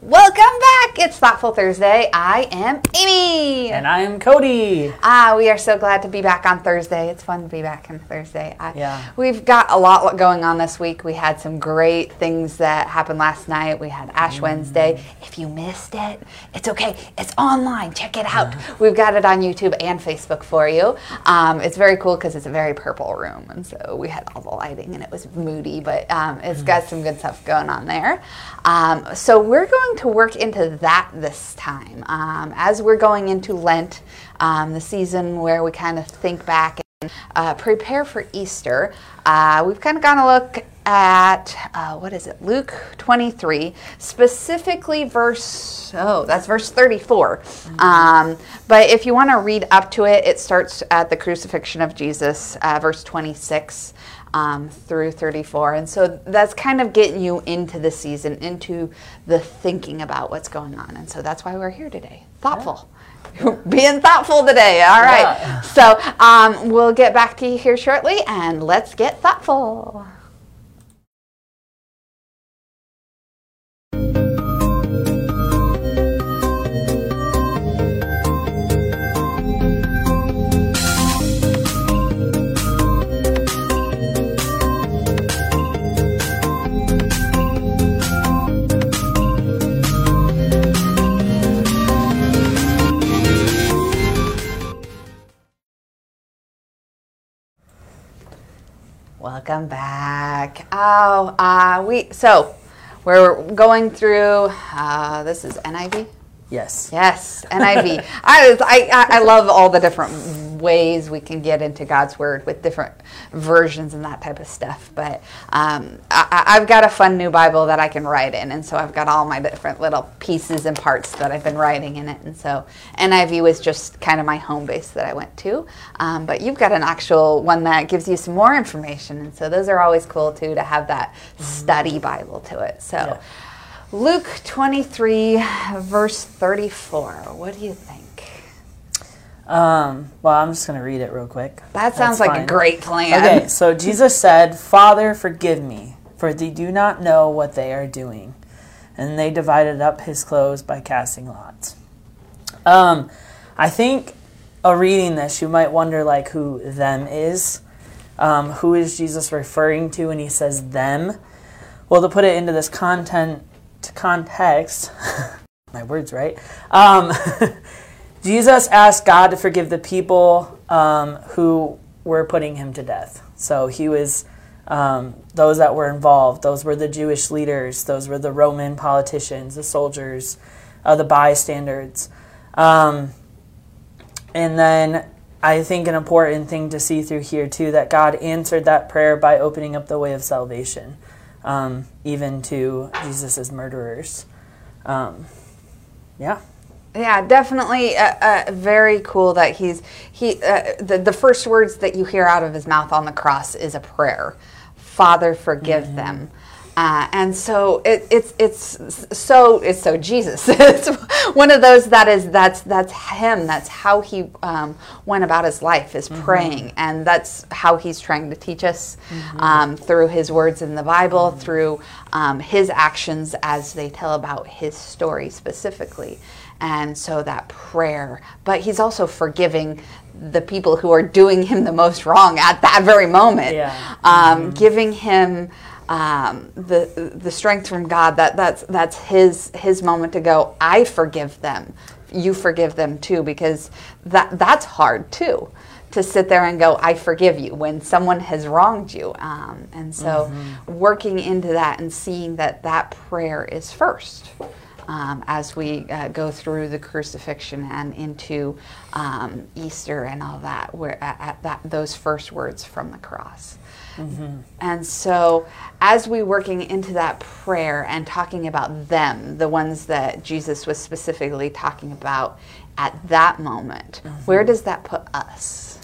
Welcome back. It's Thoughtful Thursday. I am Amy. And I am Cody. Ah, we are so glad to be back on Thursday. It's fun to be back on Thursday. I, Yeah. We've got a lot going on this week. We had some great things that happened last night. We had Ash Wednesday. If you missed it, it's okay. It's online. Check it out. We've got it on YouTube and Facebook for you. Um, it's very cool because it's a very purple room. And so we had all the lighting and it was moody, but um, it's got some good stuff going on there. Um, so we're going to work into that this time. Um, as we're going into Lent, um, the season where we kind of think back and uh, prepare for Easter, uh, we've kind of gone to look at uh, what is it, Luke 23, specifically verse, oh, that's verse 34. Um, but if you want to read up to it, it starts at the crucifixion of Jesus, uh, verse 26 um, through 34. And so that's kind of getting you into the season, into the thinking about what's going on. And so that's why we're here today. Thoughtful. Being thoughtful today. All right. Yeah. So um, we'll get back to you here shortly and let's get thoughtful. Welcome back. Oh, uh, we so we're going through. Uh, this is NIV. Yes. Yes, NIV. I, was- I I love all the different ways we can get into God's Word with different versions and that type of stuff. But um, I, I- I've got a fun new Bible that I can write in, and so I've got all my different little pieces and parts that I've been writing in it. And so NIV was just kind of my home base that I went to. Um, but you've got an actual one that gives you some more information, and so those are always cool too to have that study Bible to it. So. Yeah. Luke 23, verse 34. What do you think? Um, well, I'm just going to read it real quick. That sounds That's like a great plan. Okay, so Jesus said, Father, forgive me, for they do not know what they are doing. And they divided up his clothes by casting lots. Um, I think a reading this, you might wonder like who them is. Um, who is Jesus referring to when he says them? Well, to put it into this content context, my words right. Um, Jesus asked God to forgive the people um, who were putting him to death. So he was um, those that were involved. Those were the Jewish leaders. Those were the Roman politicians, the soldiers, uh, the bystanders. Um, and then I think an important thing to see through here too that God answered that prayer by opening up the way of salvation, um, even to Jesus' murderers. Um, yeah. Yeah, definitely uh, uh, very cool that he's he uh, the the first words that you hear out of his mouth on the cross is a prayer. Father, forgive them. Uh, and so it, it's it's so it's so Jesus. it's one of those that is that's that's him. That's how he um, went about his life is praying, and that's how he's trying to teach us um, through his words in the Bible, through um, his actions as they tell about his story specifically. And so that prayer, but he's also forgiving the people who are doing him the most wrong at that very moment. Yeah. Um, Giving him um, the the strength from God that that's that's his his moment to go. I forgive them. You forgive them too, because that that's hard too. To sit there and go, I forgive you when someone has wronged you, um, and so working into that and seeing that that prayer is first um, as we uh, go through the crucifixion and into um, Easter and all that, where at, at that those first words from the cross. And so, as we working into that prayer and talking about them, the ones that Jesus was specifically talking about at that moment, where does that put us?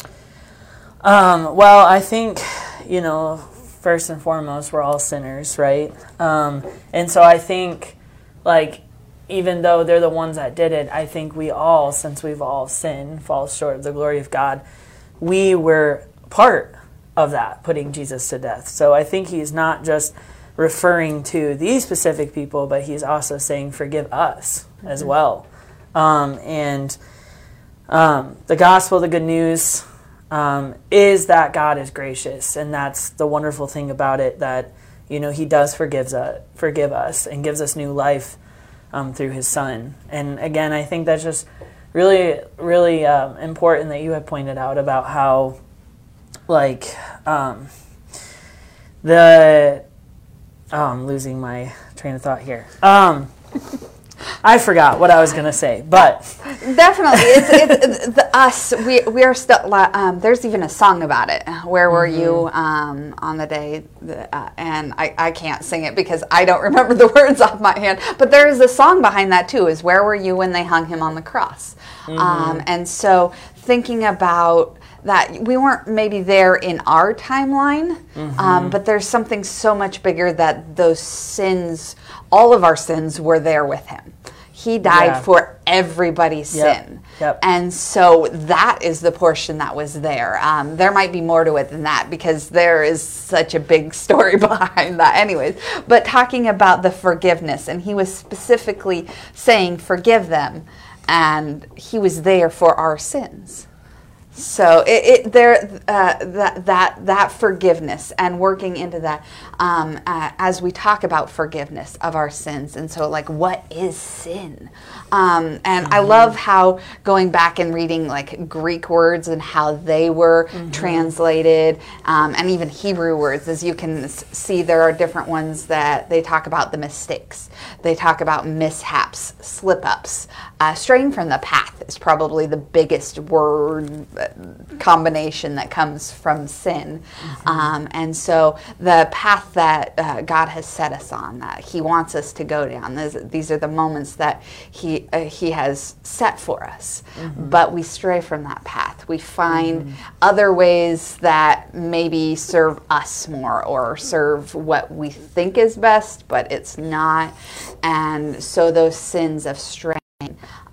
Um, well, I think, you know, first and foremost, we're all sinners, right? Um, and so I think, like, even though they're the ones that did it, I think we all, since we've all sinned, fall short of the glory of God, we were part of that, putting Jesus to death. So I think he's not just referring to these specific people, but he's also saying, forgive us mm-hmm. as well. Um, and um, the gospel, the good news, um, is that God is gracious, and that's the wonderful thing about it. That you know He does forgives us, forgive us, and gives us new life um, through His Son. And again, I think that's just really, really um, important that you have pointed out about how, like, um, the oh, I'm losing my train of thought here. Um, I forgot what I was going to say, but definitely, it's, it's the, us. We we are still. Um, there's even a song about it. Where were mm-hmm. you um, on the day? uh, and I, I can't sing it because I don't remember the words off my hand. But there is a song behind that too. Is where were you when they hung him on the cross? Mm-hmm. Um, and so thinking about that we weren't maybe there in our timeline, mm-hmm. um, but there's something so much bigger that those sins, all of our sins, were there with him. He died yeah. for everybody's yep. sin. Yep. And so that is the portion that was there. Um, there might be more to it than that because there is such a big story behind that, anyways. But talking about the forgiveness, and he was specifically saying, Forgive them. And he was there for our sins. So it, it there uh, that that that forgiveness and working into that um, uh, as we talk about forgiveness of our sins and so like what is sin um, and mm-hmm. I love how going back and reading like Greek words and how they were mm-hmm. translated um, and even Hebrew words as you can see there are different ones that they talk about the mistakes they talk about mishaps slip ups uh, straying from the path is probably the biggest word combination that comes from sin. Mm-hmm. Um, and so the path that uh, God has set us on, that He wants us to go down, these, these are the moments that He, uh, he has set for us. Mm-hmm. But we stray from that path. We find mm-hmm. other ways that maybe serve us more or serve what we think is best, but it's not. And so those sins of straying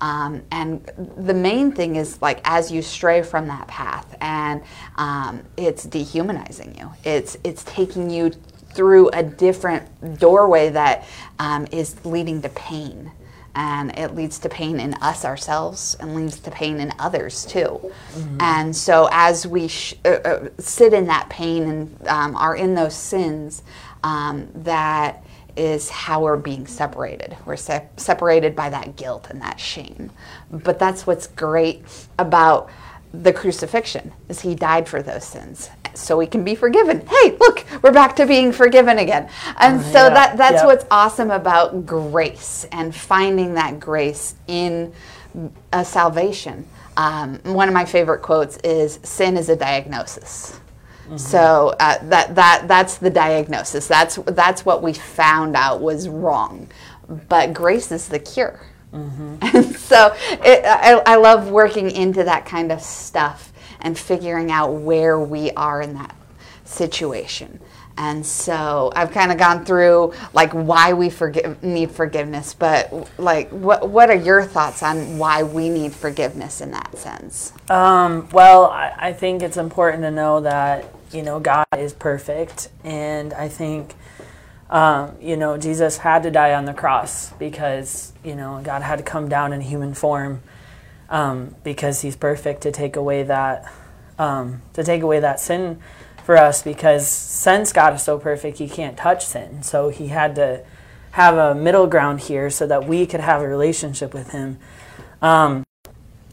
um, and the main thing is like as you stray from that path, and um, it's dehumanizing you. It's it's taking you through a different doorway that um, is leading to pain and it leads to pain in us ourselves and leads to pain in others too. Mm-hmm. And so, as we sh- uh, uh, sit in that pain and um, are in those sins, um, that is how we're being separated. We're se- separated by that guilt and that shame. But that's what's great about the crucifixion is he died for those sins so we can be forgiven. Hey, look, we're back to being forgiven again. And uh, so yeah, that that's yeah. what's awesome about grace and finding that grace in a salvation. Um, one of my favorite quotes is sin is a diagnosis. Mm-hmm. So uh, that that that's the diagnosis. That's that's what we found out was wrong. But grace is the cure. Mm-hmm. And so it, I, I love working into that kind of stuff and figuring out where we are in that situation. And so I've kind of gone through like why we forgive, need forgiveness, but like what what are your thoughts on why we need forgiveness in that sense? Um, well, I, I think it's important to know that you know God is perfect, and I think um, you know Jesus had to die on the cross because you know God had to come down in human form um, because He's perfect to take away that um, to take away that sin for us because since God is so perfect, he can't touch sin. So he had to have a middle ground here so that we could have a relationship with him. Um,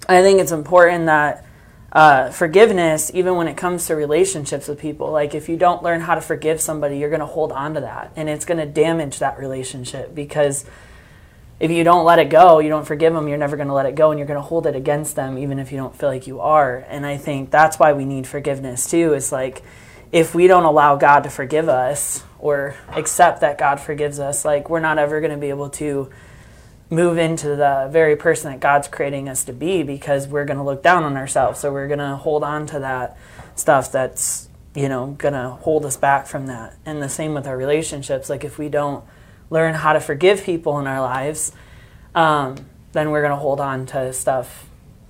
I think it's important that uh, forgiveness, even when it comes to relationships with people, like if you don't learn how to forgive somebody, you're going to hold on to that and it's going to damage that relationship because if you don't let it go, you don't forgive them, you're never going to let it go and you're going to hold it against them even if you don't feel like you are. And I think that's why we need forgiveness too. Is like if we don't allow God to forgive us or accept that God forgives us, like we're not ever going to be able to move into the very person that God's creating us to be because we're going to look down on ourselves. So we're going to hold on to that stuff that's, you know, going to hold us back from that. And the same with our relationships. Like if we don't learn how to forgive people in our lives, um, then we're going to hold on to stuff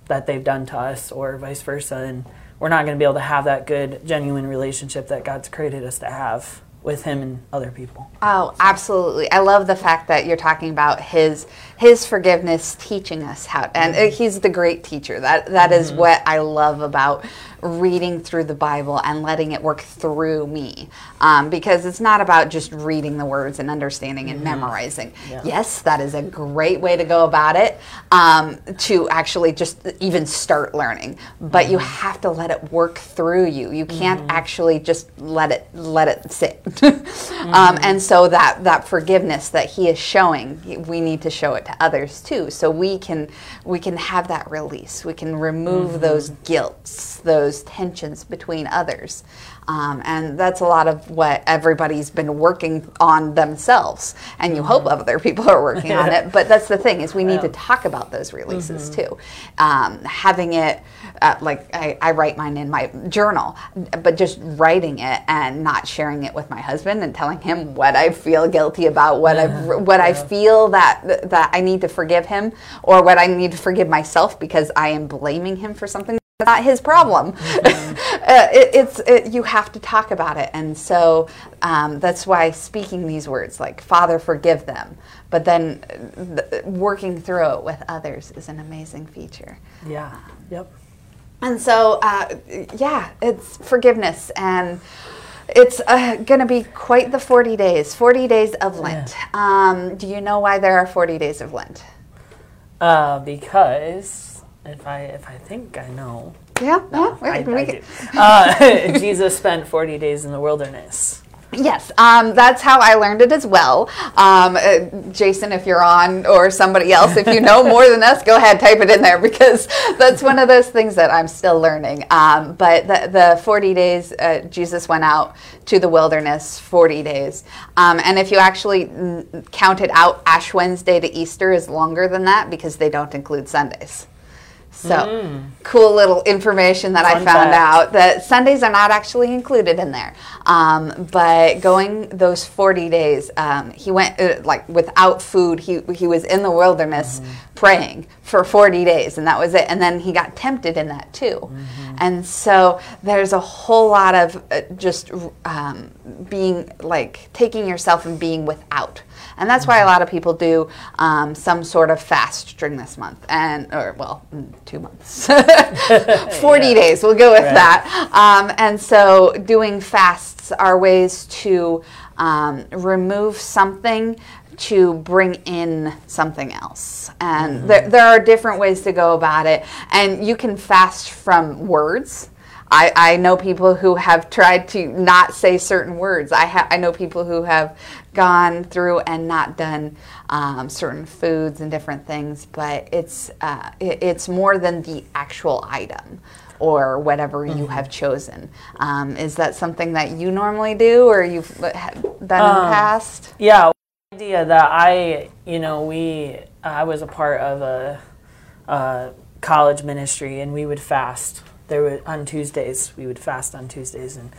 that they've done to us or vice versa. And we're not going to be able to have that good, genuine relationship that God's created us to have. With him and other people. Oh, absolutely. I love the fact that you're talking about his his forgiveness teaching us how and uh, he's the great teacher. That that is what I love about reading through the Bible and letting it work through me. Um, because it's not about just reading the words and understanding and memorizing. Yeah. Yes, that is a great way to go about it um, to actually just even start learning. But you have to let it work through you. You can't actually just let it let it sit. um, and so that that forgiveness that he is showing, we need to show it to others too, so we can we can have that release. We can remove those guilts, those tensions between others. Um, and that's a lot of what everybody's been working on themselves, and you hope other people are working on it. But that's the thing is we need to talk about those releases too. Um, having it uh, like I, I write mine in my journal, but just writing it and not sharing it with my husband and telling him what I feel guilty about, what I what I feel that that I need to forgive him, or what I need to forgive myself because I am blaming him for something not his problem. uh, it, it's it, you have to talk about it, and so um, that's why speaking these words like "Father, forgive them," but then uh, th- working through it with others is an amazing feature. Yeah. Yep. And so, uh, yeah, it's forgiveness. And it's uh, going to be quite the 40 days 40 days of Lent. Um, do you know why there are 40 days of Lent? Uh, because if I if I think I know, Yeah, yeah. I, we I do. Uh, Jesus spent forty days in the wilderness. Yes, um, that's how I learned it as well. Um, uh, Jason, if you're on, or somebody else, if you know more than us, go ahead, type it in there because that's one of those things that I'm still learning. Um, but the, the 40 days, uh, Jesus went out to the wilderness 40 days. Um, and if you actually count it out, Ash Wednesday to Easter is longer than that because they don't include Sundays. So, cool little information that I found fact. out that Sundays are not actually included in there. Um, but going those 40 days, um, he went uh, like without food. He, he was in the wilderness praying for 40 days, and that was it. And then he got tempted in that too. And so there's a whole lot of uh, just um, being like taking yourself and being without. And that's why a lot of people do um, some sort of fast during this month, and or well, two months, forty days. We'll go with Right. that. Um, and so, doing fasts are ways to um, remove something to bring in something else. And there, there are different ways to go about it. And you can fast from words. I, I know people who have tried to not say certain words. I, ha- I know people who have gone through and not done um, certain foods and different things, but it's, uh, it, it's more than the actual item or whatever you have chosen. Um, is that something that you normally do or you've uh, done in the past? Yeah, the idea that I, you know, we, I was a part of a, a college ministry, and we would fast. There were on Tuesdays. We would fast on Tuesdays, and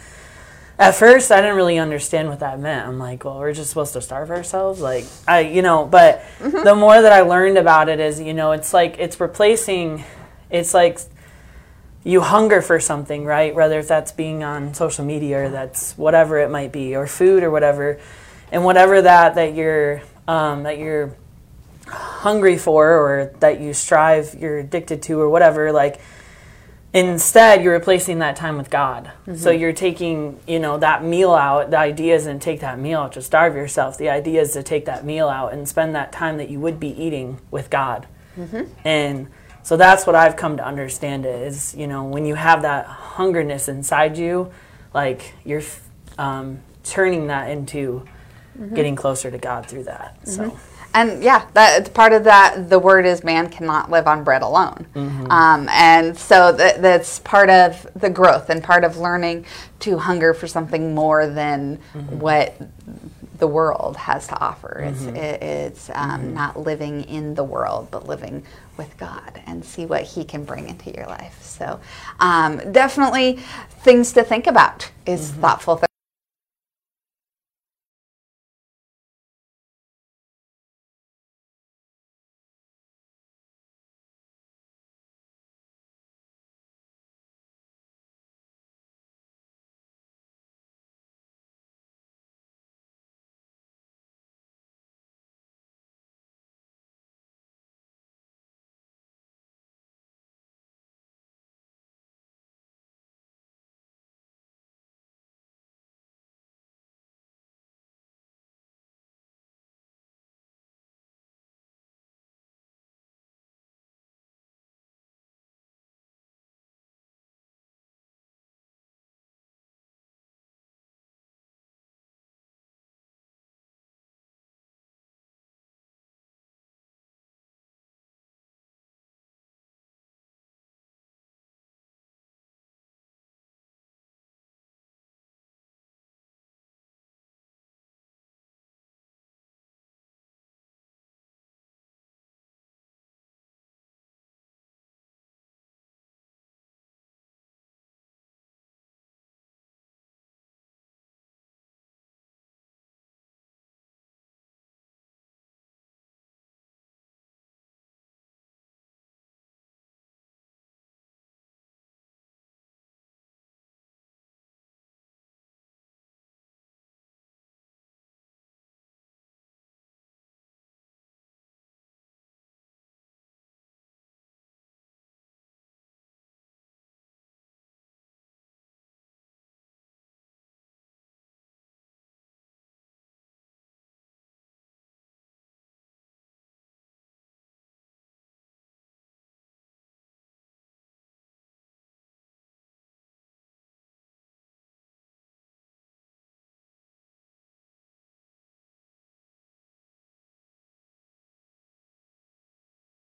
at first I didn't really understand what that meant. I'm like, well, we're just supposed to starve ourselves, like I, you know. But the more that I learned about it, is you know, it's like it's replacing, it's like you hunger for something, right? Whether if that's being on social media or that's whatever it might be, or food or whatever, and whatever that that you're um, that you're hungry for or that you strive, you're addicted to or whatever, like instead you're replacing that time with God. So mm-hmm. you're taking, you know, that meal out. The idea isn't take that meal out to starve yourself. The idea is to take that meal out and spend that time that you would be eating with God. Mm-hmm. And so that's what I've come to understand it is, you know, when you have that hungerness inside you, like you're um, turning that into mm-hmm. getting closer to God through that. So And yeah, that it's part of that. The word is man cannot live on bread alone, um, and so that, that's part of the growth and part of learning to hunger for something more than what the world has to offer. It's it, it's um, not living in the world, but living with God and see what He can bring into your life. So um, definitely things to think about is thoughtful.